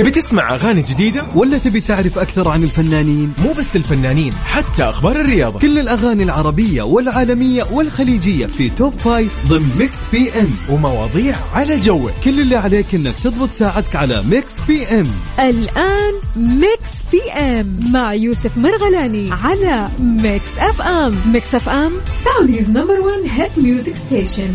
تبي تسمع أغاني جديدة؟ ولا تبي تعرف أكثر عن الفنانين؟ مو بس الفنانين حتى أخبار الرياضة. كل الأغاني العربية والعالمية والخليجية في top five ضمن Mix PM ومواضيع على جوك. كل اللي عليك إنك تضبط ساعتك على Mix PM الآن Mix PM مع يوسف مرغلاني على Mix FM Mix FM Saudi's number 1 hit music station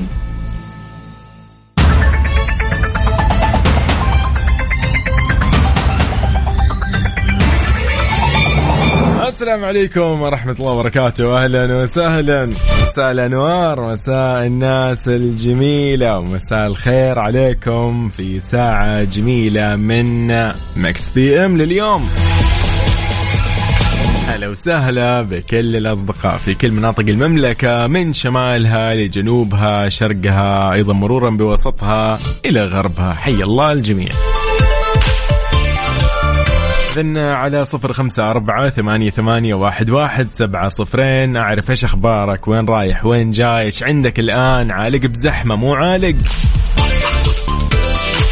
السلام عليكم ورحمة الله وبركاته. أهلا وسهلا. مساء الأنوار مساء الناس الجميلة ومساء الخير عليكم في ساعة جميلة من مكس بي إم لليوم. هلا وسهلا بكل الأصدقاء في كل مناطق المملكة من شمالها لجنوبها شرقها أيضا مرورا بوسطها إلى غربها. حي الله الجميع. إذن على صفر خمسة أربعة ثمانية, ثمانية واحد, واحد سبعة صفرين. أعرف إيش أخبارك؟ وين رايح؟ وين جاي إيش عندك الآن عالق بزحمة مو عالق؟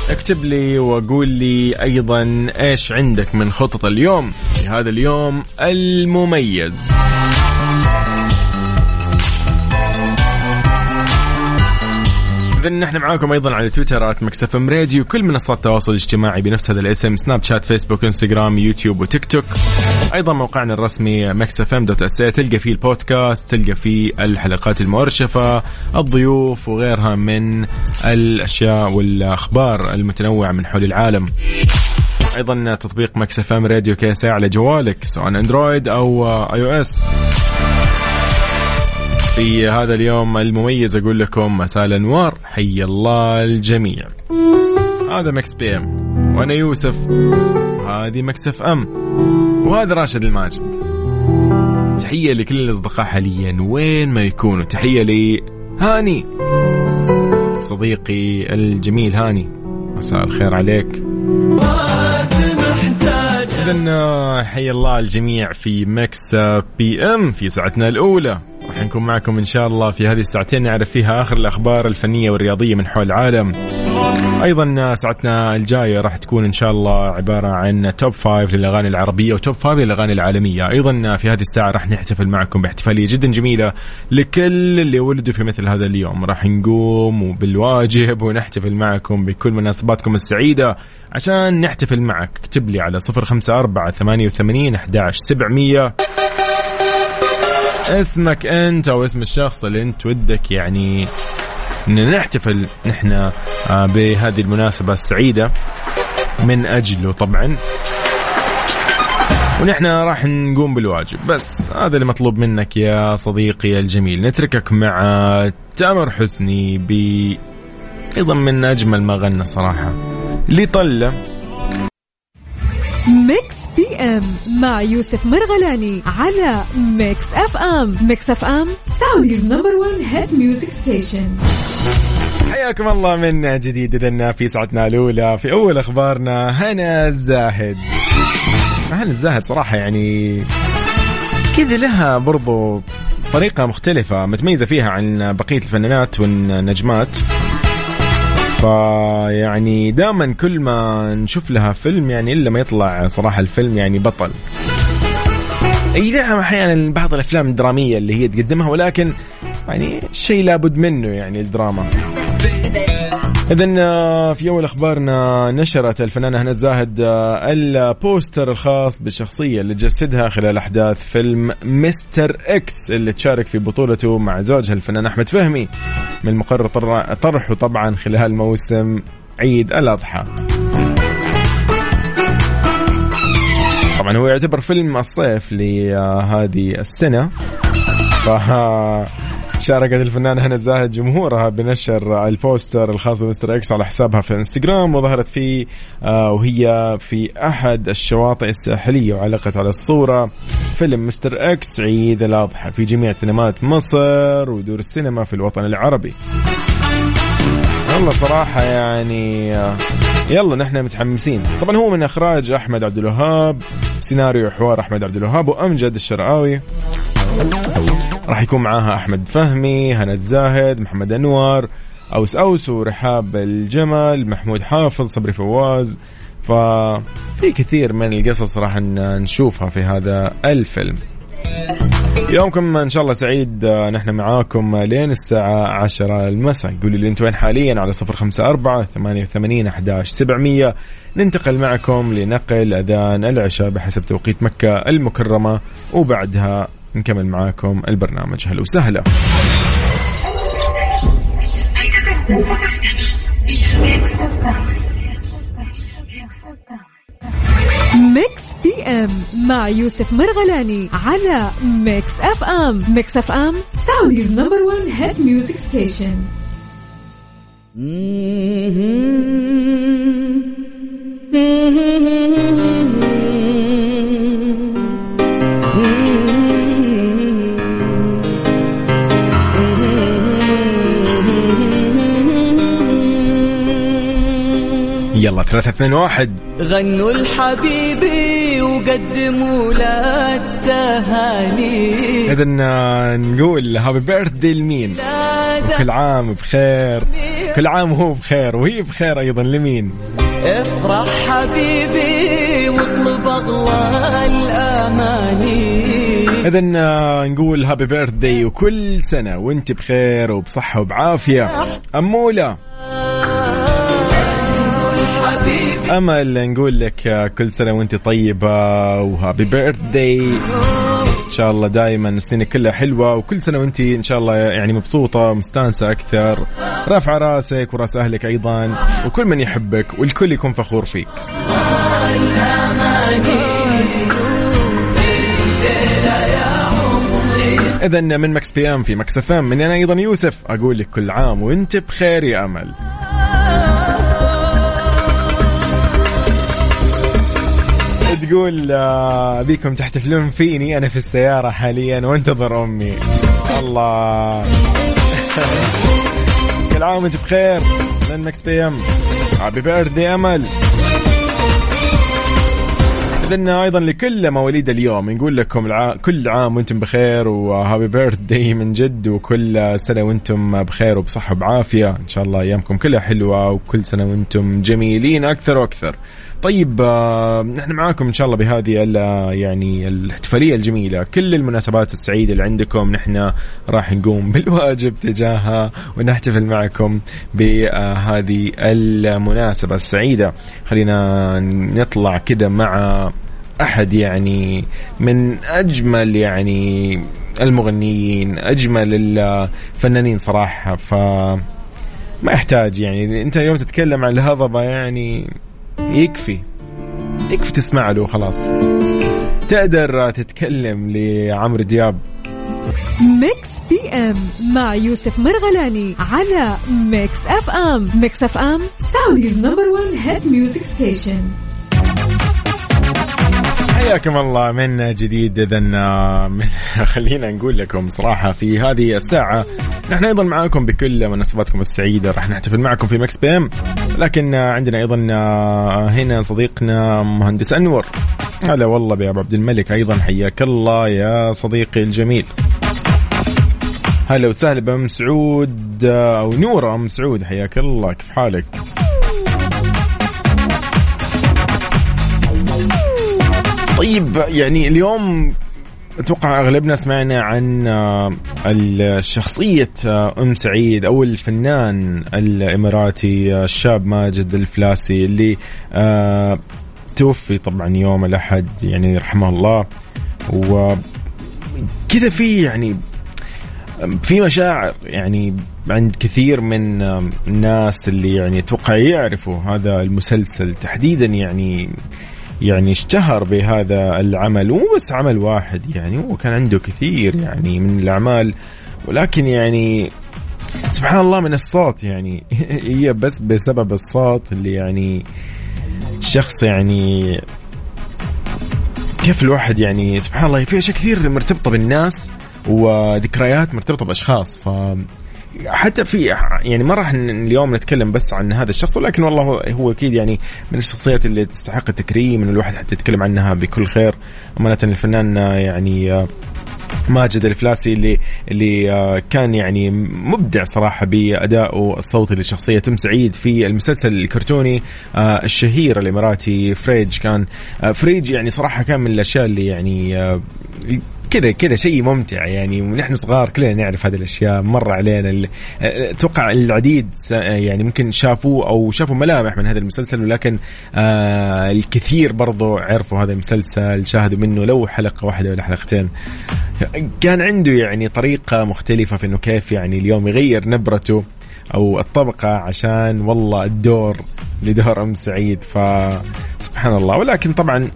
اكتب لي وقول لي أيضا إيش عندك من خطط اليوم في هذا اليوم المميز. إذا نحن معاكم أيضا على تويتر at Mix FM Radio كل منصات التواصل الاجتماعي بنفس هذا الاسم سناب شات فيسبوك إنستغرام يوتيوب وتيك توك. أيضا موقعنا الرسمي Mix FM dot SA تلقى فيه البودكاست تلقى فيه الحلقات المؤرشفة الضيوف وغيرها من الأشياء والأخبار المتنوعة من حول العالم. أيضا تطبيق Mix FM Radio KSA على جوالك سواء أندرويد أو iOS. في هذا اليوم المميز أقول لكم مساء الأنوار. حي الله الجميع. هذا Mix PM. وأنا يوسف. وهذه Mix FM. وهذا راشد الماجد. تحية لكل الأصدقاء حاليا. وين ما يكونوا. تحية لهاني صديقي الجميل هاني. مساء الخير عليك. إذا حي الله الجميع في Mix PM في ساعتنا الأولى. راح نكون معكم إن شاء الله في هذه الساعتين. نعرف فيها آخر الأخبار الفنية والرياضية من حول العالم. أيضا ساعتنا الجاية راح تكون إن شاء الله عبارة عن top five للأغاني العربية و top five للأغاني العالمية، أيضا في هذه الساعة راح نحتفل معكم باحتفالية جدا جميلة لكل اللي ولدوا في مثل هذا اليوم، راح نقوم بالواجب ونحتفل معكم بكل مناسباتكم السعيدة. عشان نحتفل معك، اكتب لي على 054 88 11 700 اسمك أنت أو اسم الشخص اللي أنت ودك يعني إن نحتفل نحن آه، بهذه المناسبة السعيدة من أجله طبعا. ونحن راح نقوم بالواجب. بس هذا اللي مطلوب منك يا صديقي الجميل. نتركك مع تامر حسني ب أيضا من أجمل ما غنى صراحة. لطلة. Mix PM مع يوسف مرغلاني على Mix FM Mix FM Saudi's number 1 hit music station حياكم الله من جديد. اذا في ساعتنا الأولى في أول أخبارنا هنا الزاهد. هنا الزاهد صراحة يعني كذا لها برضو طريقة مختلفة متميزة فيها عن بقية الفنانات والنجمات. فيعني دائما كل ما نشوف لها فيلم يعني إلا ما يطلع صراحة الفيلم يعني بطل. أي نعم أحيانا بعض الأفلام الدرامية اللي هي تقدمها ولكن يعني شيء لابد منه يعني الدراما. إذا آه، في أول أخبارنا نشرت الفنانة هنا الزاهد آه، البوستر الخاص بالشخصية اللي تجسدها خلال أحداث فيلم Mister X اللي تشارك في بطولته مع زوجها الفنان أحمد فهمي. من المقرر طرحه طبعا خلال موسم عيد الأضحى. طبعا هو يعتبر فيلم الصيف لهذه السنة. ف شاركت الفنانة هنا الزاهد جمهورها بنشر البوستر الخاص ب Mister X على حسابها في إنستغرام وظهرت فيه آه، وهي في أحد الشواطئ الساحلية وعلقت على الصورة فيلم Mister X عيد الأضحى في جميع سينمات مصر ودور السينما في الوطن العربي. والله صراحة يعني آه، يلا نحن متحمسين طبعا هو من إخراج أحمد عبد الوهاب سيناريو حوار أحمد عبد الوهاب وأمجد الشرعاوي راح يكون معاها أحمد فهمي هنا الزاهد محمد أنور أوس أوس ورحاب الجمل محمود حافظ صبري فواز. ففي كثير من القصص راح نشوفها في هذا الفيلم. يومكم إن شاء الله سعيد. نحن معاكم لين الساعة عشرة المساء. قولوا لي أنتم وين حاليا؟ على صفر خمسة أربعة ثمانية وثمانين أحداش سبعمية. ننتقل معكم لنقل أذان العشاء بحسب توقيت مكة المكرمة وبعدها نكمل معاكم البرنامج. هلا وسهلا. Mix PM مع يوسف مرغلاني على Mix FM. Mix FM Saudi's number 1 hit music station يلا ثلاثة اثنين واحد. غنوا الحبيبي وقدموا له التهاني. إذا نقول هابي بيرثدي لمين؟ كل عام بخير. كل عام وهو بخير وهي بخير أيضا لمين؟ افرح حبيبي واطلب اغلى الأماني. إذا نقول هابي بيرثدي وكل سنة وانت بخير وبصحة وبعافية. أمولة. امل نقول لك كل سنة وأنت طيبة وهابي بيرثدي إن شاء الله دائما السنة كلها حلوة وكل سنة وأنت إن شاء الله يعني مبسوطة مستانسة أكثر. رافعه راسك وراس أهلك أيضا وكل من يحبك والكل يكون فخور فيك. اذا من Mix PM في Mix FM من أنا أيضا يوسف أقول لك كل عام وأنت بخير يا أمل. تقول آه، أبيكم تحتفلون فيني أنا في السيارة حاليا وانتظر أمي. الله. كل عام وانت بخير. من Mix PM happy birthday أمل. إذن أيضا لكل مواليد اليوم نقول لكم الع... كل عام وأنتم بخير وهابي بيرث داي من جد وكل سنة وأنتم بخير وبصحة وبعافية. إن شاء الله أيامكم كلها حلوة وكل سنة وأنتم جميلين أكثر وأكثر. طيب آه، نحن معاكم إن شاء الله بهذه يعني الاحتفالية الجميلة. كل المناسبات السعيدة اللي عندكم نحن راح نقوم بالواجب تجاهها ونحتفل معكم بهذه المناسبة السعيدة. خلينا نطلع كده مع أحد يعني من أجمل يعني المغنيين أجمل الفنانين صراحة. ف ما يحتاج يعني أنت يوم تتكلم عن الهضبة يعني يكفي. يكفي تسمع له خلاص. تقدر تتكلم لعمرو دياب. Mix PM مع يوسف مرغلاني على Mix FM. Mix FM Saudi's number 1 hit music station حياكم الله من جديد. اذا من خلينا نقول لكم صراحة في هذه الساعة نحن أيضا معاكم بكل مناسباتكم السعيدة. راح نحتفل معكم في Mix PM. لكن عندنا أيضا هنا صديقنا مهندس أنور. هلا والله يا ابو عبد الملك أيضا. حياك الله يا صديقي الجميل. هلا وسهلا بأم سعود أو نورة أم سعود. حياك الله كيف حالك؟ طيب يعني اليوم أتوقع اغلبنا سمعنا عن آه، الشخصية آه، أم سعيد أو الفنان الإماراتي آه، الشاب ماجد الفلاسي اللي توفي طبعا يوم الأحد يعني رحمه الله. و كذا في يعني في مشاعر يعني عند كثير من الناس اللي يعني أتوقع يعرفوا هذا المسلسل تحديدا يعني يعني اشتهر بهذا العمل ومو بس عمل واحد يعني هو كان عنده كثير يعني من الأعمال ولكن يعني سبحان الله من الصوت يعني. هي بس بسبب الصوت اللي يعني شخص يعني كيف الواحد يعني سبحان الله في أشياء كثير مرتبطة بالناس وذكريات مرتبطة بأشخاص ف حتى في يعني ما راح اليوم نتكلم بس عن هذا الشخص ولكن والله هو أكيد يعني من الشخصيات اللي تستحق التكريم من الواحد حتى يتكلم عنها بكل خير. أمانة الفنان يعني ماجد الفلاسي اللي اللي آه، كان يعني مبدع صراحة بادائه الصوتي لشخصيه ام سعيد في المسلسل الكرتوني آه، الشهير الإماراتي فريج. كان آه، فريج يعني صراحة كان من الأشياء اللي يعني كذا كذا شيء ممتع يعني. ونحن صغار كلنا نعرف هذه الأشياء مر علينا أتوقع العديد يعني ممكن شافوه أو شافوا ملامح من هذا المسلسل ولكن آه الكثير برضو عرفوا هذا المسلسل شاهدوا منه لو حلقة واحدة ولا حلقتين. كان عنده يعني طريقة مختلفة في إنه كيف يعني اليوم يغير نبرته أو الطبقة عشان والله الدور لدور أم سعيد. فسبحان الله. ولكن طبعا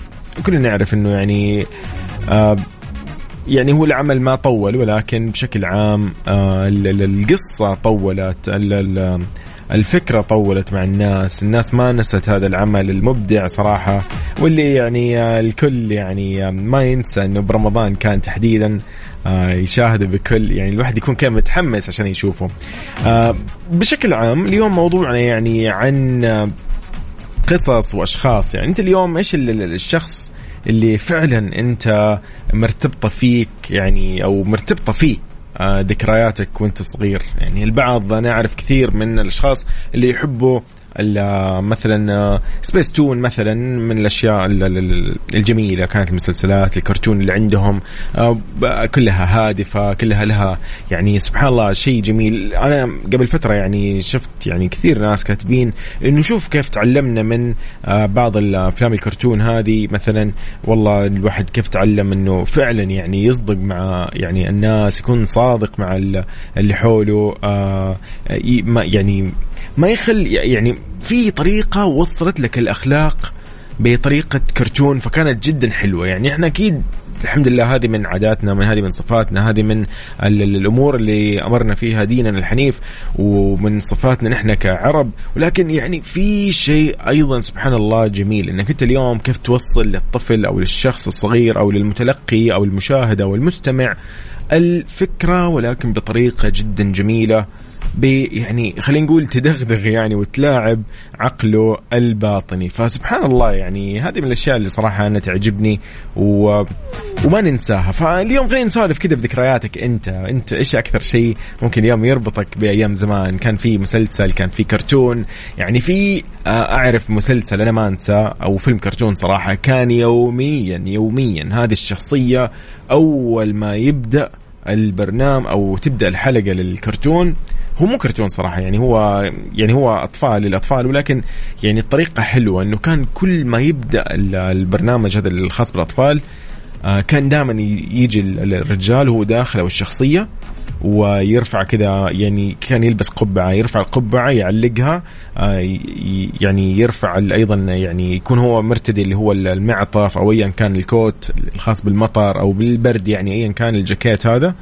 كلنا نعرف إنه يعني آه يعني هو العمل ما طول ولكن بشكل عام آه، القصة طولت الفكرة طولت مع الناس الناس ما نست هذا العمل المبدع صراحة واللي يعني آه، الكل يعني آه، ما ينسى إنه برمضان كان تحديدا يشاهده بكل يعني الواحد يكون كان متحمس عشان يشوفه. بشكل عام اليوم موضوعنا يعني عن قصص وأشخاص يعني أنت اليوم إيش الشخص اللي فعلا أنت مرتبطة فيك يعني أو مرتبطة فيه آه، ذكرياتك وأنت صغير. يعني البعض أنا أعرف كثير من الأشخاص اللي يحبوا مثلا سبيس تون مثلا من الأشياء الجميلة. كانت المسلسلات الكرتون اللي عندهم آه، كلها هادفة كلها لها يعني سبحان الله شيء جميل. أنا قبل فترة يعني شفت يعني كثير ناس كاتبين إنه شوف كيف تعلمنا من آه، بعض الأفلام الكرتون هذه. مثلا والله الواحد كيف تعلم إنه فعلا يعني يصدق مع يعني الناس يكون صادق مع اللي حوله آه، يعني ما يخل يعني في طريقة وصلت لك الأخلاق بطريقة كرتون فكانت جدا حلوة. يعني إحنا أكيد الحمد لله هذه من عاداتنا من هذه من صفاتنا هذه من الأمور اللي أمرنا فيها ديننا الحنيف ومن صفاتنا نحن كعرب. ولكن يعني في شيء أيضا سبحان الله جميل إنك أنت اليوم كيف توصل للطفل أو للشخص الصغير أو للمتلقي أو المشاهد أو المستمع. الفكرة ولكن بطريقة جدا جميلة يعني خلينا نقول تدغدغ يعني وتلاعب عقله الباطني. فسبحان الله يعني هذه من الأشياء اللي صراحة أنا تعجبني و... وما ننساها. فاليوم خلينا نسولف كذا بذكرياتك أنت. أنت إيش أكثر شيء ممكن اليوم يربطك بأيام زمان؟ كان في مسلسل كان في كرتون. يعني في آه، أعرف مسلسل أنا ما انسى أو فيلم كرتون صراحة كان يوميا يوميا. هذه الشخصية أول ما يبدأ البرنامج أو تبدأ الحلقة للكرتون هو مو كرتون صراحة يعني هو يعني هو أطفال للأطفال ولكن يعني الطريقة حلوة إنه كان كل ما يبدأ البرنامج هذا الخاص بالأطفال آه، كان دائما يجي الرجال وهو داخل أو الشخصيه ويرفع كذا يعني كان يلبس قبعة يرفع القبعة يعلقها آه، يعني يرفع أيضا يعني يكون هو مرتدي اللي هو المعطف أو ايا كان الكوت الخاص بالمطر أو بالبرد يعني ايا كان الجاكيت هذا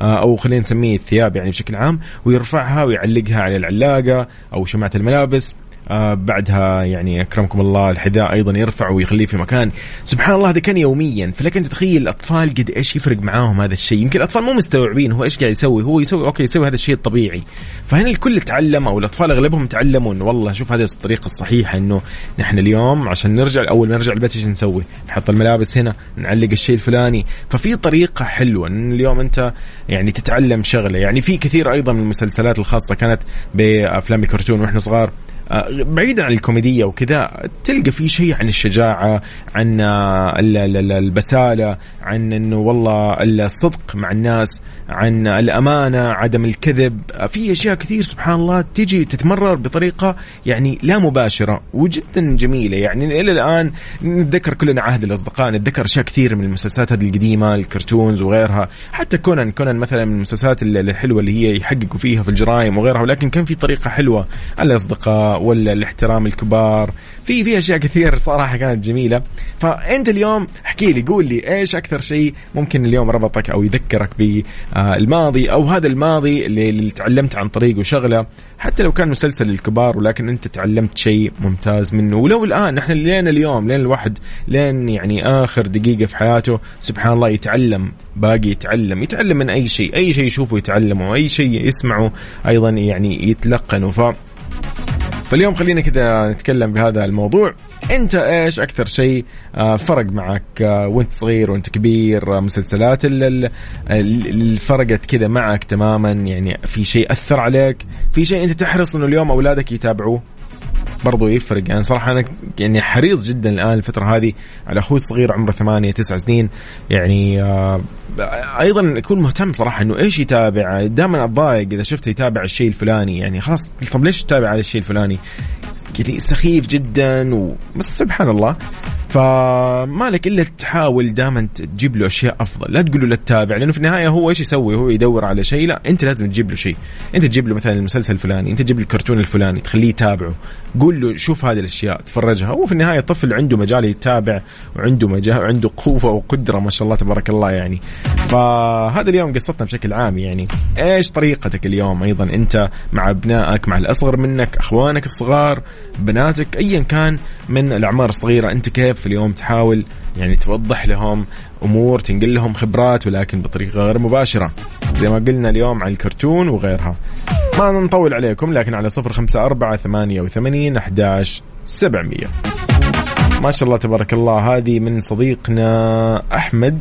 آه، أو خلينا نسميه الثياب يعني بشكل عام ويرفعها ويعلقها على العلاقة أو شماعه الملابس. آه بعدها يعني أكرمكم الله الحذاء أيضا يرفع ويخليه في مكان. سبحان الله هذا كان يوميا. فلك تتخيل الاطفال قد إيش يفرق معاهم هذا الشيء. يمكن الأطفال مو مستوعبين هو إيش قاعد يسوي. هو يسوي أوكي يسوي هذا الشيء الطبيعي. فهنا الكل تعلم أو الأطفال أغلبهم تعلموا إنه والله شوف هذه الطريقة الصحيحة إنه نحن اليوم عشان نرجع أول ما نرجع البيت إيش نسوي؟ نحط الملابس هنا نعلق الشيء الفلاني. ففي طريقة حلوة إن اليوم أنت يعني تتعلم شغلة. يعني في كثير أيضا من المسلسلات الخاصة كانت بأفلام الكرتون وإحنا صغار. بعيدا عن الكوميدية وكذا تلقى في شيء عن الشجاعة عن آه، البسالة عن إنه والله الصدق مع الناس. عن الأمانة عدم الكذب. في أشياء كثير سبحان الله تجي تتمرر بطريقة يعني لا مباشرة وجدا جميلة. يعني إلى الآن نتذكر كلنا عهد الأصدقاء نتذكر أشياء كثير من المسلسلات هذه القديمة الكرتونز وغيرها. حتى كونان كونان مثلا من المسلسلات الحلوة اللي هي يحققوا فيها في الجرائم وغيرها. ولكن كان في طريقة حلوة الأصدقاء ولا الاحترام الكبار في في أشياء كثير صراحة كانت جميلة. فأنت اليوم احكي لي قول لي إيش أكثر شيء ممكن اليوم ربطك أو يذكرك بالماضي أو هذا الماضي اللي, تعلمت عن طريقه شغله حتى لو كان مسلسل للكبار ولكن أنت تعلمت شيء ممتاز منه. ولو الآن نحن لين اليوم لين الواحد لين يعني آخر دقيقة في حياته سبحان الله يتعلم باقي يتعلم يتعلم من أي شيء. أي شيء يشوفه يتعلمه أي شيء يسمعه أيضا يعني يتلقنه. ف فاليوم خلينا كذا نتكلم بهذا الموضوع. انت إيش أكثر شيء آه، فرق معك آه، وانت صغير وانت كبير آه، مسلسلات اللي فرقت كذا معك تماما؟ يعني في شيء أثر عليك؟ في شيء انت تحرص إنه اليوم أولادك يتابعوه؟ برضو يفرق. يعني صراحة أنا يعني حريص جدا الآن الفترة هذه على أخوي الصغير عمره ثمانية تسع سنين. يعني آه أيضا اكون مهتم صراحة إنه إيش يتابع؟ دائما أتضايق إذا شفته يتابع الشيء الفلاني. يعني خلاص طب ليش تتابع هذا الشيء الفلاني؟ يعني سخيف جدا و... بس سبحان الله. فما لك إلا تحاول دائما تجيب له أشياء أفضل. لا تقول له لا تتابع لأنه في النهاية هو إيش يسوي؟ هو يدور على شيء. لا أنت لازم تجيب له شيء. أنت تجيب له مثلا المسلسل الفلاني أنت تجيب له الكرتون الفلاني تخليه يتابعه. قول له شوف هذه الأشياء تفرجها. هو في النهاية الطفل عنده مجال يتابع وعنده مجال وعنده قوة وقدرة ما شاء الله تبارك الله يعني. فهذا اليوم قصتنا بشكل عام يعني. إيش طريقتك اليوم أيضا؟ أنت مع أبنائك مع الأصغر منك أخوانك الصغار بناتك ايا كان من الأعمار الصغيرة. أنت كيف اليوم تحاول يعني توضح لهم أمور تنقل لهم خبرات ولكن بطريقة غير مباشرة. زي ما قلنا اليوم عن الكرتون وغيرها. ما نطول عليكم لكن على صفر خمسة أربعة ثمانية وثمانين أحداش سبعمية. ما شاء الله تبارك الله. هذه من صديقنا أحمد.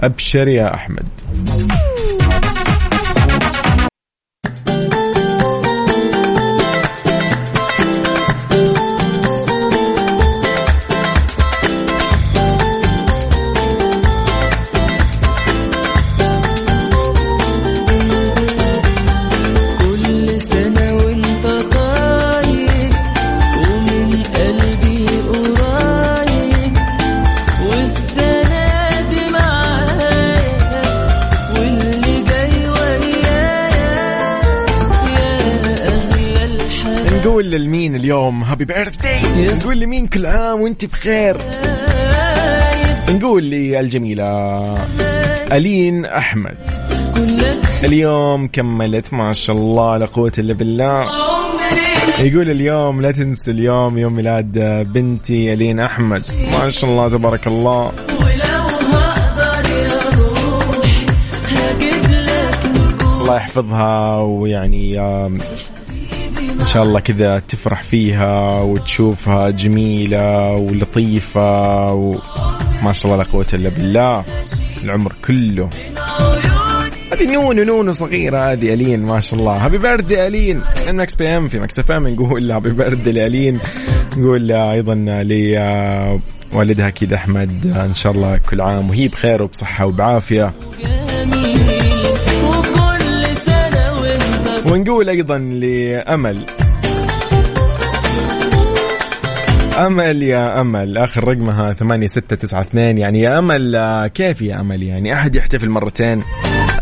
أبشر يا أحمد. اليوم. هابي بيرثدي نقول لمين كل عام وانت بخير. نقول لي الجميلة ألين أحمد. اليوم كملت ما شاء الله لا قوة إلا بالله. يقول اليوم لا تنسى اليوم يوم ميلاد بنتي ألين أحمد. ما شاء الله تبارك الله. الله يحفظها ويعني شاء الله كذا تفرح فيها وتشوفها جميلة ولطيفة وما شاء الله لا قوة إلا بالله. العمر كله. هذه نونو نونو صغيرة هذه ألين ما شاء الله. happy birthday ألين. من Mix PM في Mix FM نقول happy birthday لألين. نقول أيضا لوالدها أكيد أحمد إن شاء الله كل عام. وهي بخير وبصحة وبعافية. ونقول أيضا لأمل. أمل يا أمل. آخر رقمها ثمانية ستة تسعة اثنين. يعني يا أمل آه، كيف يا أمل؟ يعني أحد يحتفل مرتين؟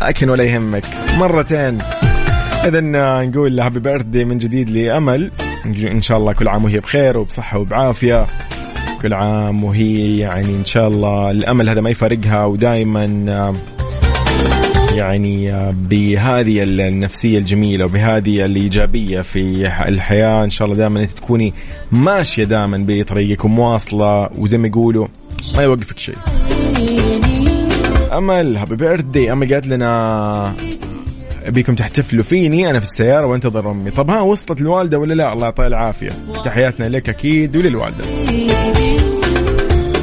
لكن ولا يهمك. مرتين. اذا آه، نقول هابي بيرثدي من جديد لأمل. إن شاء الله كل عام وهي بخير وبصحة وبعافية. كل عام وهي يعني إن شاء الله. الأمل هذا ما يفارقها ودائما آه، يعني بهذه النفسية الجميلة وبهذه الإيجابية في الحياة. إن شاء الله دائما انت تكوني ماشية دائما بطريقك ومواصله وزي ما يقولوا ما يوقفك شيء. أمل هابي بيرثدي أمل قالت لنا ابيكم تحتفلوا فيني أنا في السيارة وانتظر أمي. طب ها وصلت الوالدة ولا لا؟ الله يعطيها العافية. تحياتنا لك أكيد وللوالدة.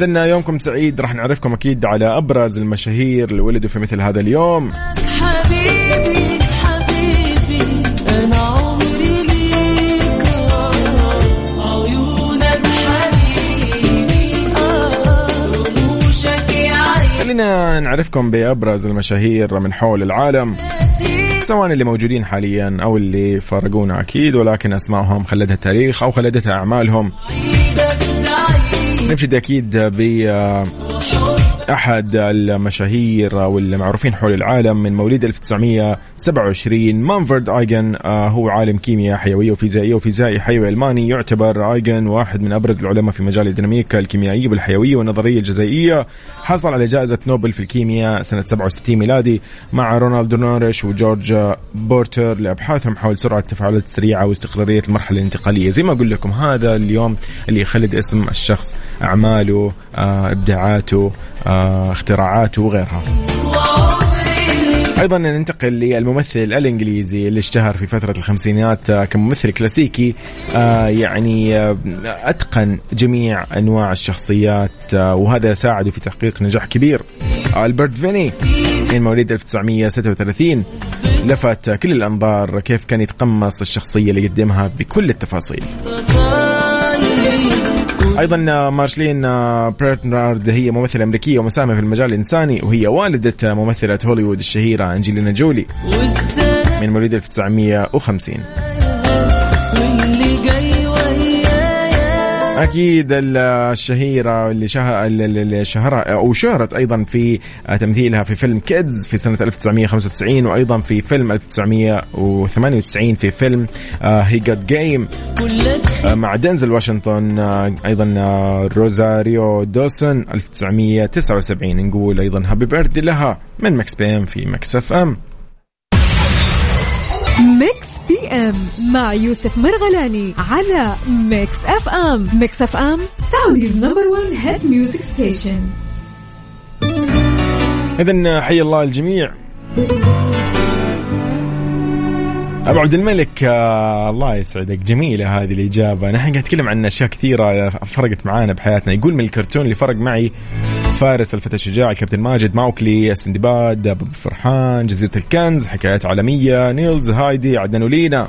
إذن يومكم سعيد. راح نعرفكم أكيد على أبرز المشاهير اللي ولدوا في مثل هذا اليوم. حبيبي حبيبي أنا عمري ليك. عيونك حبيبي. رموشك يا خلينا نعرفكم بأبرز المشاهير من حول العالم. سواء اللي موجودين حاليا أو اللي فارقونا أكيد ولكن اسمائهم خلدها التاريخ أو خلدتها أعمالهم. نبتدي أكيد ب أحد المشاهير والمعروفين حول العالم من مواليد 1927 مانفرد ايجن آه، هو عالم كيمياء حيويه وفيزيائيه وفيزيائي حيوي ألماني. يعتبر ايجن واحد من أبرز العلماء في مجال الديناميكا الكيميائيه والحيوية والنظرية الجزيئيه حصل على جائزة نوبل في الكيمياء سنة 67 ميلادي مع رونالد نوريش وجورج بورتر لأبحاثهم حول سرعة التفاعلات السريعه واستقرارية المرحلة الانتقالية. زي ما أقول لكم هذا اليوم اللي يخلد اسم الشخص أعماله آه، إبداعاته آه، اختراعاته وغيرها. أيضا ننتقل للممثل الإنجليزي اللي اشتهر في فترة الخمسينات آه، كممثل كلاسيكي آه، يعني آه، أتقن جميع أنواع الشخصيات وهذا ساعده في تحقيق نجاح كبير. ألبرت فيني من مواليد 1936 لفت كل الأنظار كيف كان يتقمص الشخصية اللي يقدمها بكل التفاصيل. أيضا مارشلين برتنارد هي ممثلة أمريكية ومساهمة في المجال الإنساني وهي والدة ممثلة هوليوود الشهيرة أنجلينا جولي من مواليد 1950 أكيد الشهيرة اللي شهر اللي شهرها أو شهرت أيضا في تمثيلها في فيلم كيدز في سنة 1995 وأيضا في فيلم 1998 في فيلم He Got Game مع دينزل واشنطن آه، أيضا آه، روزاريو دوسن 1979 نقول أيضا happy birthday لها من Mix PM في Mix FM. Mix PM مع يوسف مرغلاني على Mix FM Mix FM Saudi's number 1 hit music station اذا حي الله الجميع. أبو عبد الملك آه الله يسعدك. جميلة هذه الإجابة. نحن قاعد نتكلم عن أشياء كثيرة فرقت معانا بحياتنا. يقول من الكرتون اللي فرق معي فارس الفتى الشجاع الكابتن ماجد موكلي السندباد أبو فرحان جزيرة الكنز حكايات عالمية نيلز هايدي عدنان ولينا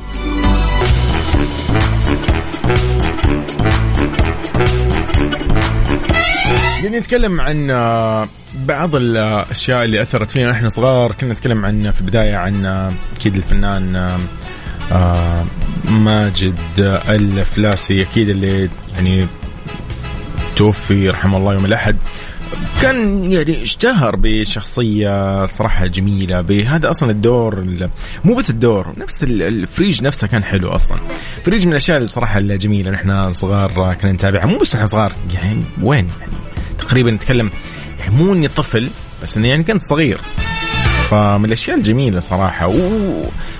نتكلم عن آه، بعض الأشياء اللي أثرت فينا نحن صغار. كنا نتكلم عن في البداية عن آه، أكيد الفنان آه، ماجد الفلاسي أكيد اللي يعني توفي رحمه الله يوم الأحد. كان يعني اشتهر بشخصية صراحة جميلة بهذا أصلا الدور مو بس الدور نفس الفريج نفسه كان حلو أصلا. فريج من الأشياء الصراحة الجميلة نحن صغار كنا نتابعها مو بس نحن صغار يعني وين؟ يعني تقريبا نتكلم يعني مو إني طفل بس إني يعني كنت صغير. فمن الأشياء الجميلة صراحة و...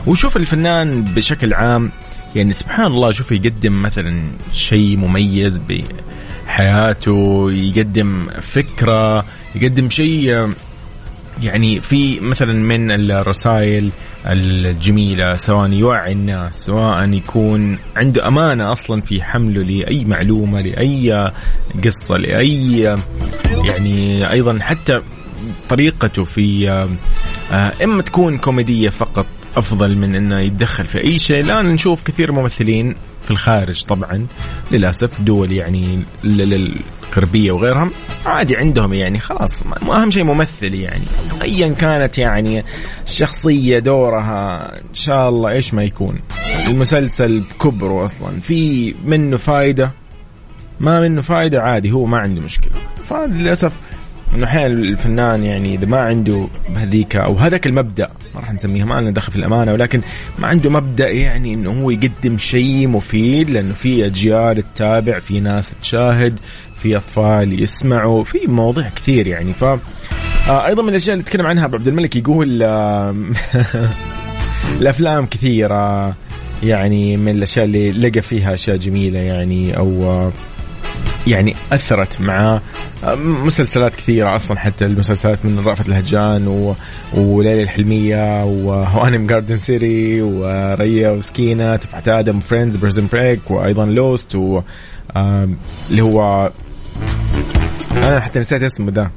وشوف الفنان بشكل عام يعني سبحان الله شوف يقدم مثلا شيء مميز بحياته يقدم فكرة يقدم شيء يعني في مثلا من الرسائل الجميلة سواء يوعي الناس سواء يكون عنده أمانة أصلا في حمله لأي معلومة لأي قصة لأي يعني أيضا حتى طريقته في آه، إما تكون كوميدية فقط أفضل من إنه يتدخل في أي شيء. الآن نشوف كثير ممثلين في الخارج طبعا للأسف دول يعني الغربية وغيرهم عادي عندهم يعني خلاص أهم شيء ممثل يعني. ايا كانت يعني الشخصية دورها إن شاء الله إيش ما يكون. المسلسل بكبره أصلا. في منه فايدة؟ ما منه فايدة؟ عادي هو ما عنده مشكلة. فللأسف إنه أحيانا الفنان يعني إذا ما عنده هذيك أو هذاك المبدأ ما راح نسميها ما لنا دخل في الأمانة ولكن ما عنده مبدأ يعني إنه هو يقدم شيء مفيد لأنه في أجيال تتابع في ناس تشاهد في أطفال يسمعوا في مواضيع كثير يعني. ف آه، أيضا من الأشياء اللي تكلم عنها أبو عبد الملك يقول آه، الأفلام كثيرة يعني من الأشياء اللي لقى فيها أشياء جميلة يعني أو آه، يعني أثرت معاه مسلسلات كثيرة أصلا حتى المسلسلات من رأفت الهجان و... وليلى الحلمية وهوانم Garden City وريا وسكينة تفاحة آدم Friends Prison Break وأيضا Lost و اللي هو أنا حتى نسيت اسمه ده.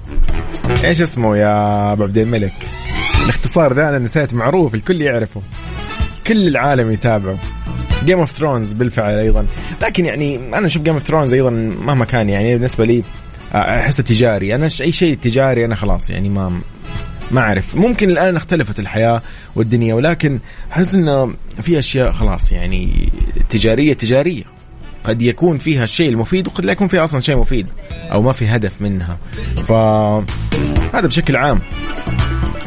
إيش اسمه يا أبو عبد الملك؟ الاختصار ده أنا نسيت معروف الكل يعرفه. كل العالم يتابعه. Game of Thrones بالفعل أيضا. لكن يعني أنا أشوف Game of Thrones أيضا مهما كان يعني بالنسبة لي آه، أحسه تجاري. أنا أي شيء تجاري أنا خلاص يعني ما ما أعرف. ممكن الآن اختلفت الحياة والدنيا ولكن أحس إنه في أشياء خلاص يعني تجارية تجارية. قد يكون فيها الشيء المفيد وقد لا يكون فيها أصلا شيء مفيد أو ما في هدف منها. فهذا بشكل عام.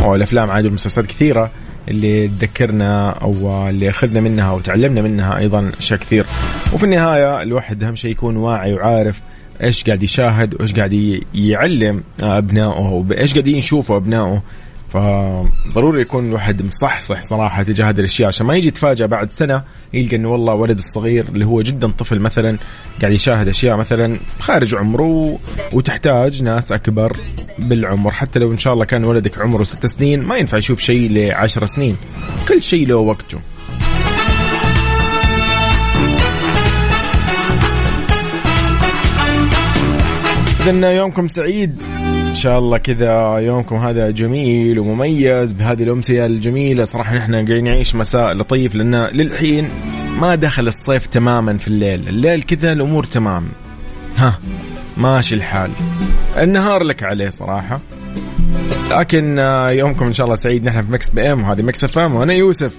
والافلام عادي المسلسلات كثيرة. اللي تذكرنا أو اللي أخذنا منها وتعلمنا منها أيضا أشياء كثير. وفي النهاية الواحد أهم شيء يكون واعي وعارف إيش قاعد يشاهد وإيش قاعد يعلم أبنائه وايش قاعدين يشوفوا أبنائه. فضروري يكون الواحد مصحصح صراحة تجاه هذه الأشياء عشان ما يجي يتفاجأ بعد سنة يلقى إنه والله ولد الصغير اللي هو جدا طفل مثلا قاعد يشاهد أشياء مثلا خارج عمره وتحتاج ناس أكبر بالعمر حتى لو إن شاء الله كان ولدك عمره ست سنين ما ينفع يشوف شيء لعشر سنين كل شيء له وقته. إذا يومكم سعيد. إن شاء الله كذا يومكم هذا جميل ومميز بهذه الأمسية الجميلة. صراحة نحن قاعدين نعيش مساء لطيف لأن للحين ما دخل الصيف تماما في الليل. الليل كذا الأمور تمام. ها ماشي الحال. النهار لك عليه صراحة. لكن يومكم إن شاء الله سعيد. نحن في Mix PM وهذه Mix FM. وأنا يوسف.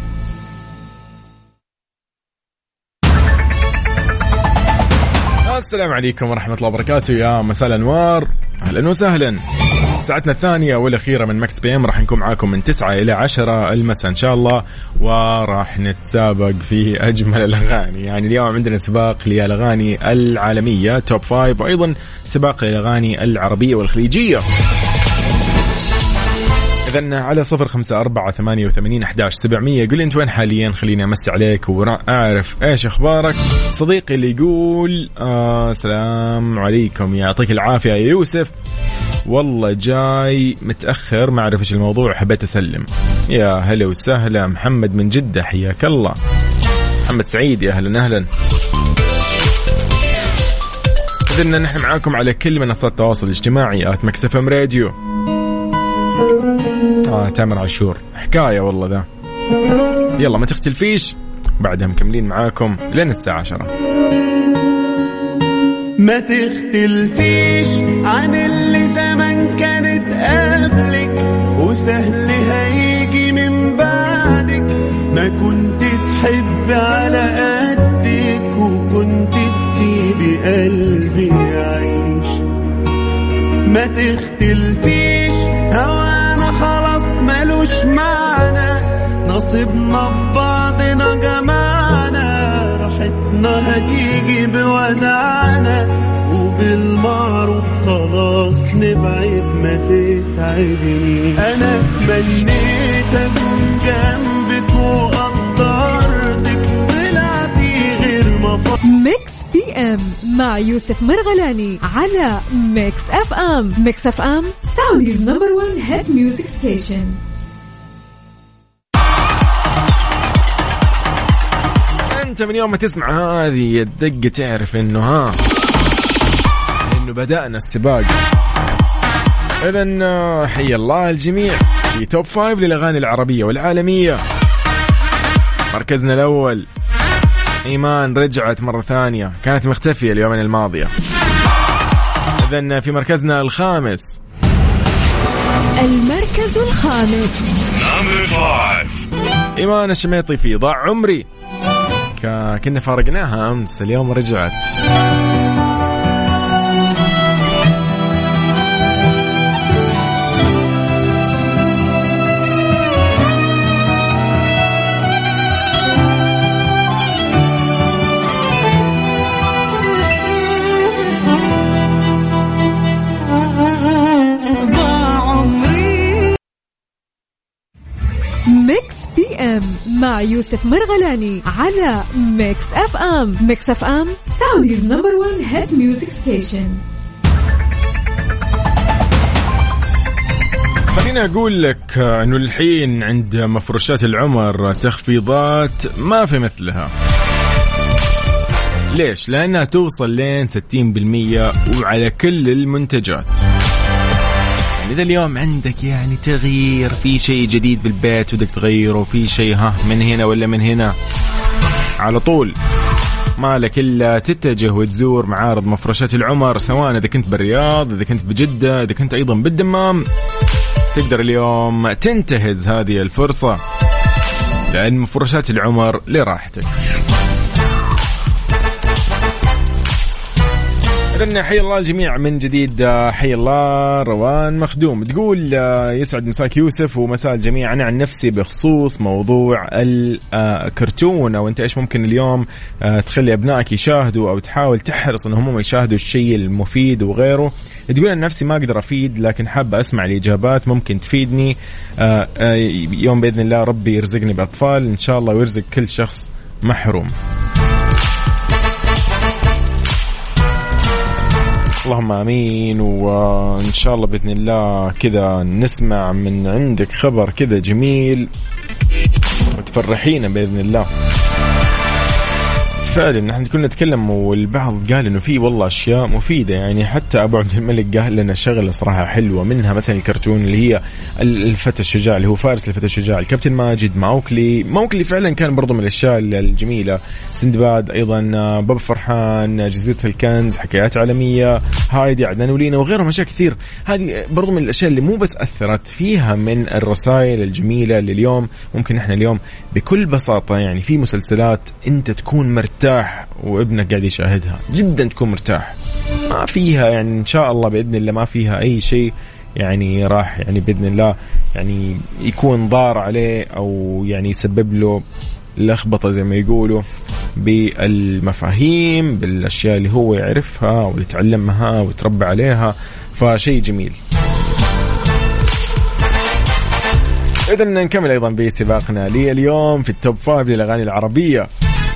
السلام عليكم ورحمة الله وبركاته. يا مساء الأنوار. أهلا وسهلا. ساعتنا الثانية والأخيرة من Mix PM. راح نكون معاكم من 9 إلى 10 المساء إن شاء الله. وراح نتسابق في أجمل الأغاني. يعني اليوم عندنا سباق للأغاني العالمية توب فايف وأيضا سباق للأغاني العربية والخليجية. إذا على صفر خمسة أربعة ثمانية وثمانين أحداش سبعمية. قل أنت وين حاليا؟ خليني أمسي عليك وأعرف إيش أخبارك. صديقي اللي يقول آه سلام عليكم. يعطيك العافية يا يوسف. والله جاي متأخر ما أعرف إيش الموضوع حبيت أسلم. يا هلا وسهلا محمد من جدة حياك الله. محمد سعيد يا أهلا أهلا. إذن نحن معاكم على كل منصات التواصل الاجتماعي at Mix FM Radio. آه تامر عاشور. حكاية والله ذا. يلا ما تختلفيش بعدها مكملين معاكم لين الساعة عشرة. ما تختلفيش عن اللي زمان كانت قبلك وسهل هيجي من بعدك. ما كنت تحب على قدك وكنت تسيبي قلبي يعيش. ما تختلفيش ملوش معنى. نصيبنا ببعضنا جمعنا. راحتنا هتيجي بودعنا. وبالمعروف خلاص نبعد ما تتعبني. أنا تمنيت أكون جنبك وقدرتك. طلعتي غير ما Mix PM مع يوسف مرغلاني على Mix FM Mix FM Saudi's number 1 hit music station أنت من يوم ما تسمع هذه الدقة تعرف إنه ها إنه بدأنا السباق. اذا حي الله الجميع. في توب فايف للأغاني العربية والعالمية. مركزنا الأول إيمان رجعت مرة ثانية. كانت مختفية اليومين الماضية. اذا في مركزنا الخامس. المركز الخامس. إيمان الشميطي في ضاع عمري. كنا فارقناها أمس اليوم رجعت. M مع يوسف مرغلاني على Mix FM Mix FM Saudi's number 1 hit music station خليني أقول لك إنه الحين عند مفروشات العمر تخفيضات ما في مثلها. ليش؟ لأنها توصل لين 60% وعلى كل المنتجات. إذا اليوم عندك يعني تغيير في شيء جديد بالبيت ودك تغيره في شيء ها من هنا ولا من هنا؟ على طول. مالك إلا تتجه وتزور معارض مفروشات العمر سواء إذا كنت بالرياض إذا كنت بجدة إذا كنت أيضا بالدمام. تقدر اليوم تنتهز هذه الفرصة لأن مفروشات العمر لراحتك. إذن حي الله الجميع من جديد آه، حي الله روان مخدوم. تقول آه، يسعد مساك يوسف ومساء الجميع. أنا عن نفسي بخصوص موضوع الكرتون أو أنت إيش ممكن اليوم آه، تخلي أبنائك يشاهدوا أو تحاول تحرص أنهم هم يشاهدوا الشيء المفيد وغيره. تقول أنا نفسي ما أقدر أفيد لكن حابة أسمع الإجابات ممكن تفيدني. يوم بإذن الله ربي يرزقني بأطفال إن شاء الله ويرزق كل شخص محروم. اللهم آمين. وإن شاء الله بإذن الله كذا نسمع من عندك خبر كذا جميل. وتفرحينا بإذن الله. فعلا نحن كنا نتكلم والبعض قال إنه في والله أشياء مفيدة. يعني حتى أبو عبد الملك قال لنا شغلة صراحة حلوة منها مثلا الكرتون اللي هي الفتى الشجاع اللي هو فارس الفتى الشجاع الكابتن ماجد موكلي موكلي فعلا كان برضو من الأشياء الجميلة. سندباد أيضا باب فرحان جزيرة الكنز حكايات عالمية هايدي عدنان ولينا وغيرهم أشياء كثير. هذه برضو من الأشياء اللي مو بس أثرت فيها من الرسائل الجميلة اللي اليوم ممكن إحنا اليوم بكل بساطة يعني في مسلسلات أنت تكون مرتاح مرتاح وابنك قاعد يشاهدها. جدا تكون مرتاح. ما فيها يعني إن شاء الله بإذن الله ما فيها أي شيء يعني راح يعني بإذن الله يعني يكون ضار عليه أو يعني يسبب له لخبطة زي ما يقولوا بالمفاهيم بالأشياء اللي هو يعرفها واللي يتعلمها ويتربى عليها فشيء جميل. إذا نكمل أيضا بسباقنا لليوم في ال Top Five للأغاني العربية.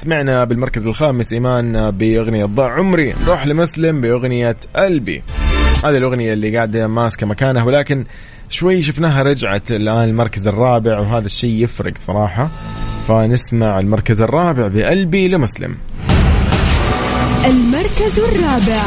سمعنا بالمركز الخامس إيمان بأغنية ضاع عمري نروح لمسلم بأغنية قلبي. هذه الأغنية اللي قاعدة ماسكة مكانها ولكن شوي شفناها رجعت الآن المركز الرابع وهذا الشيء يفرق صراحة. فنسمع المركز الرابع بقلبي لمسلم. المركز الرابع.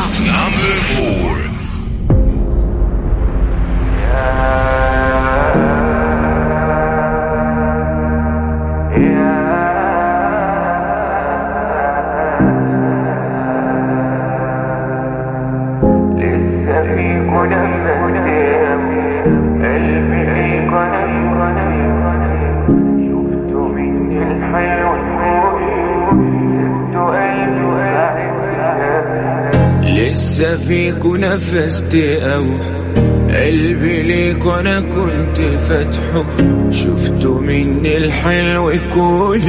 لسه فيك ونفست أو قلبي ليك وأنا كنت فتحه شفته مني الحلو كل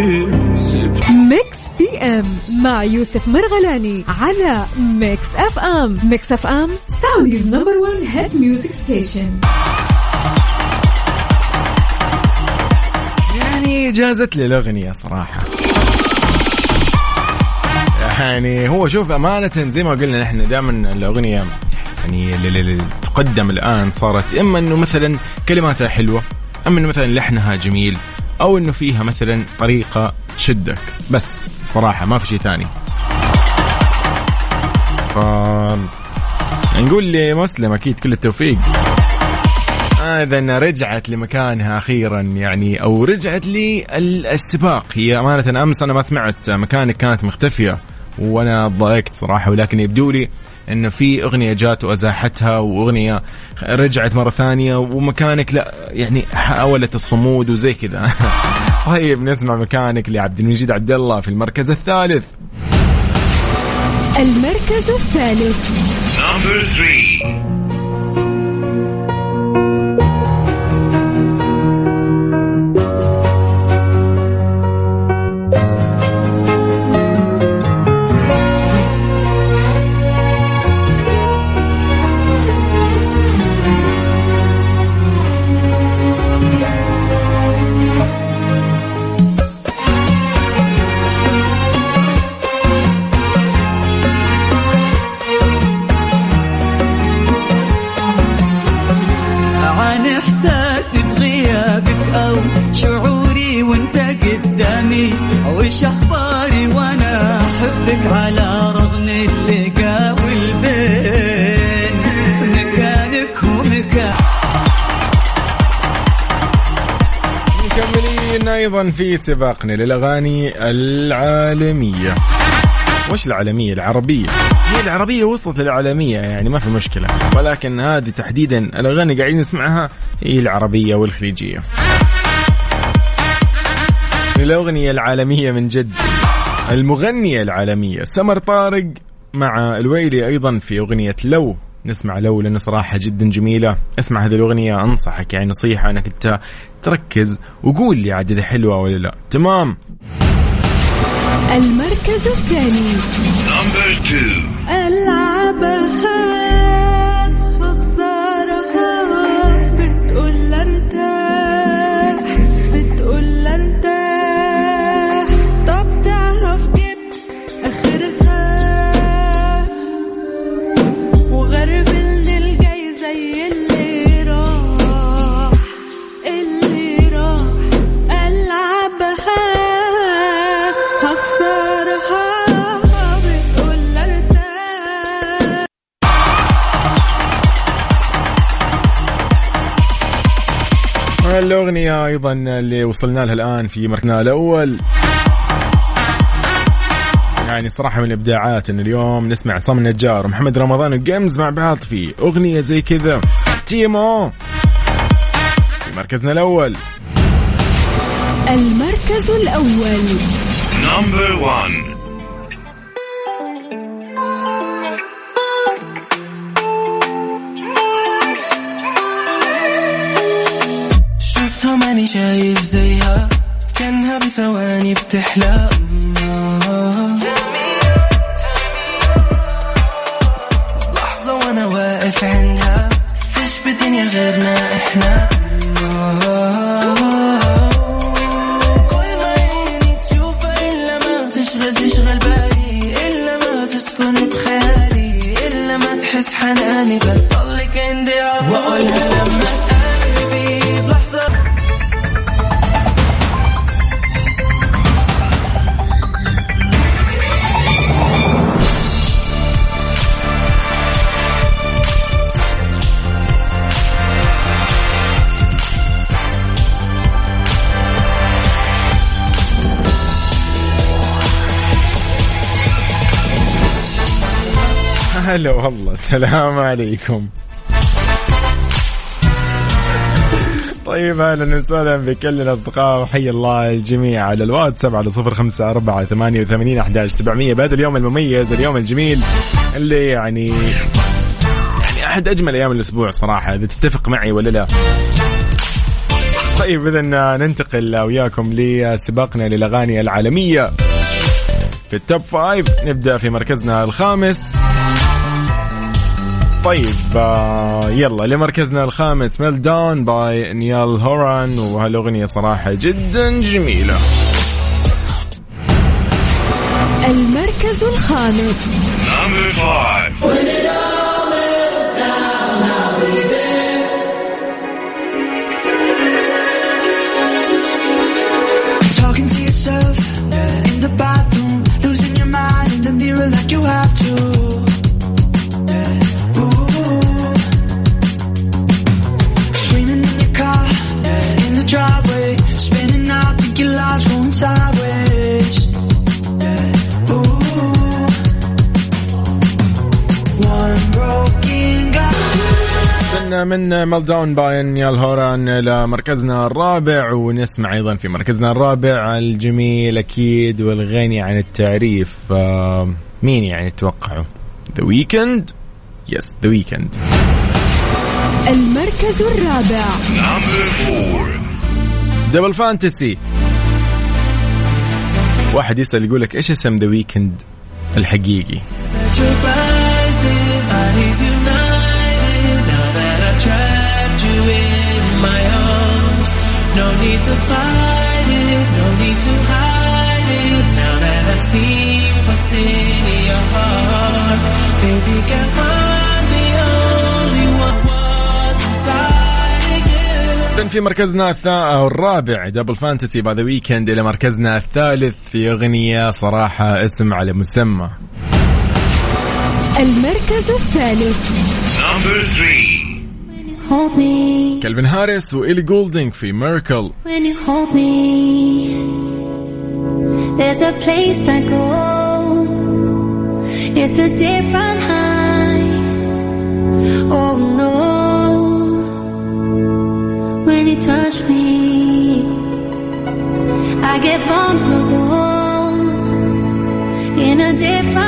سبت ميكس بي إم مع يوسف مرغلاني على ميكس أف إم. ميكس أف إم سعوديز نمبر 1 هيد ميوزك ستيشن يعني جازت لي الأغنية صراحة. يعني هو شوف أمانة زي ما قلنا نحن دائما الأغنية يعني اللي تقدم الآن صارت إما أنه مثلا كلماتها حلوة أما أنه مثلا لحنها جميل أو أنه فيها مثلا طريقة تشدك. بس صراحة ما في شيء ثاني. ف نقول لمسلم أكيد كل التوفيق. إذا رجعت لمكانها أخيرا يعني أو رجعت للسباق. هي أمانة أمس أنا ما سمعت مكانك كانت مختفية. وأنا ضايقت صراحة ولكن يبدو لي انه في أغنية جات وأزاحتها وأغنية رجعت مرة ثانية ومكانك لا يعني حاولت الصمود وزي كذا. طيب نسمع مكانك لعبد المجيد عبد الله في المركز الثالث. المركز الثالث. على رغم اللقاء والبين مكانك ومكان مكملين أيضا في سباقنا للأغاني العالمية. وش العالمية؟ العربية. هي العربية وصلت للعالمية يعني ما في مشكلة. ولكن هذه تحديدا الأغاني قاعدين نسمعها هي العربية والخليجية. الاغنيه العالمية من جد. المغنية العالمية سمر طارق مع الويلي أيضا في أغنية لو. نسمع لو لأنه صراحة جدا جميلة. اسمع هذه الأغنية أنصحك يعني نصيحة أنك أنت تركز وقول لي عاد إذا حلوة ولا لا. تمام؟ المركز الثاني. ألعبها. الأغنية أيضا اللي وصلنا لها الآن في مركزنا الأول. يعني صراحة من الإبداعات إن اليوم نسمع عصام النجار ومحمد رمضان وجيمز مع بعض في أغنية زي كذا. تيمو في مركزنا الأول. المركز الأول. شفتها ماني شايف زيها كأنها بثواني بتحلى. هلا والله السلام عليكم. طيب أهلا وسهلا بكل الأصدقاء وحي الله الجميع على الواتساب على صفر خمسة أربعة ثمانية وثمانين أحداش سبعمية. بهذا اليوم المميز اليوم الجميل اللي يعني يعني أحد أجمل أيام الأسبوع صراحة إذا تتفق معي ولا لا. طيب إذا ننتقل وياكم لسباقنا للأغاني العالمية. في ال Top Five نبدأ في مركزنا الخامس. طيب آه، يلا لمركزنا الخامس Meltdown by Niall Horan وهالأغنية صراحة جدا جميلة. المركز الخامس. من من Meltdown by نيال هوران إلى مركزنا الرابع ونسمع أيضا في مركزنا الرابع الجميل أكيد والغني عن التعريف. مين يعني تتوقعوا؟ The Weeknd yes The Weeknd المركز الرابع. Double Fantasy واحد يسأل يقول لك إيش اسم The Weeknd الحقيقي؟ Bodies united. Now that I've trapped you in my arms, no need to fight it, no need to hide it. Now that I've seen what's in your heart, baby girl, I'm the only one. What's inside في مركزنا الرابع دبل فانتسي بعد ويكند إلى مركزنا الثالث في اغنيه صراحة اسم على مسمى المركز الثالث Hold me كلفن هاريس وإلي جولدينج في ميركل when you hold me. There's a place I go. It's a different high. Oh no. When you touch me, I get vulnerable in a different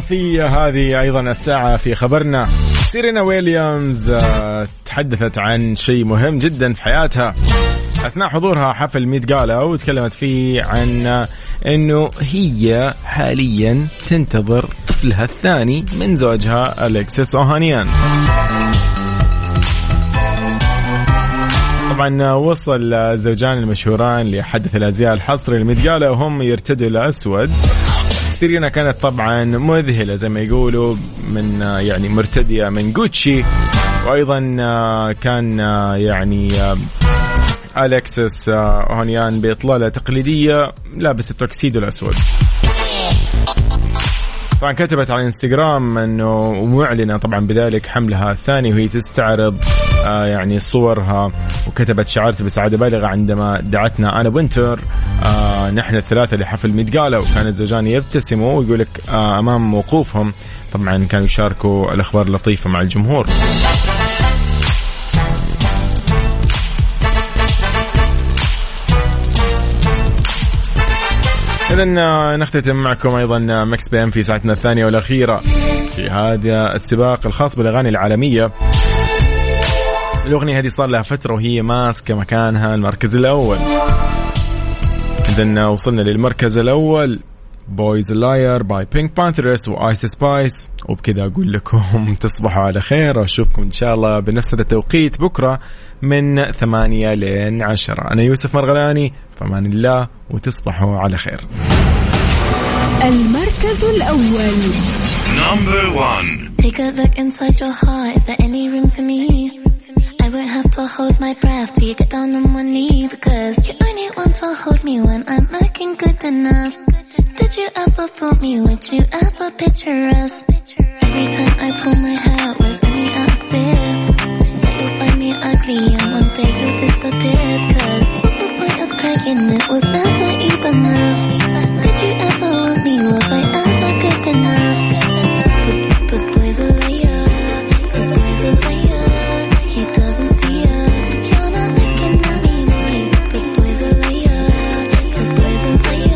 في هذه أيضا الساعة في خبرنا. سيرينا ويليامز آه، تحدثت عن شيء مهم جدا في حياتها. أثناء حضورها حفل ميت جالا وتكلمت فيه عن أنه هي حاليا تنتظر طفلها الثاني من زوجها أليكسيس أوهانيان. طبعا وصل الزوجان المشهوران لحدث الأزياء الحصري لميت جالا وهم يرتدوا الاسود سيرينا كانت طبعا مذهلة زي ما يقولوا من يعني مرتدية من جوتشي وأيضا كان يعني ألكسس أوهانيان بإطلالة تقليدية لابس التوكسيدو الأسود. طبعا كتبت على إنستغرام إنه معلنة طبعا بذلك حملها الثاني وهي تستعرض يعني صورها وكتبت شعرت بسعادة بالغة عندما دعتنا آنا وينتر آه نحن الثلاثة لحفل Met Gala وكان الزوجان يبتسموا ويقول لك آه أمام وقوفهم. طبعا كانوا يشاركوا الأخبار اللطيفة مع الجمهور. إذا نختتم معكم أيضا Mix PM في ساعتنا الثانية والأخيرة في هذا السباق الخاص بالأغاني العالمية. الأغنية هذه صار لها فترة وهي ماسكة مكانها المركز الأول. إذا وصلنا للمركز الأول. Boy's a Liar by PinkPantheress و Ice Spice وبكذا أقول لكم تصبحوا على خير. واشوفكم إن شاء الله بنفس هذا التوقيت بكرة من ثمانية لين عشرة. أنا يوسف مرغلاني. فمان الله وتصبحوا على خير. المركز الأول. Number one. Take a look inside your heart. Is there any room for me? won't have to hold my breath till you get down on one knee because you only want to hold me when I'm looking good enough. Did you ever fool me? Would you ever picture us? Every time I pull my hair, was any outfit that you'll find me ugly and one day you'll disappear? Cause what's the point of crying? It was never even enough. Did you ever want me? Was I ever good enough?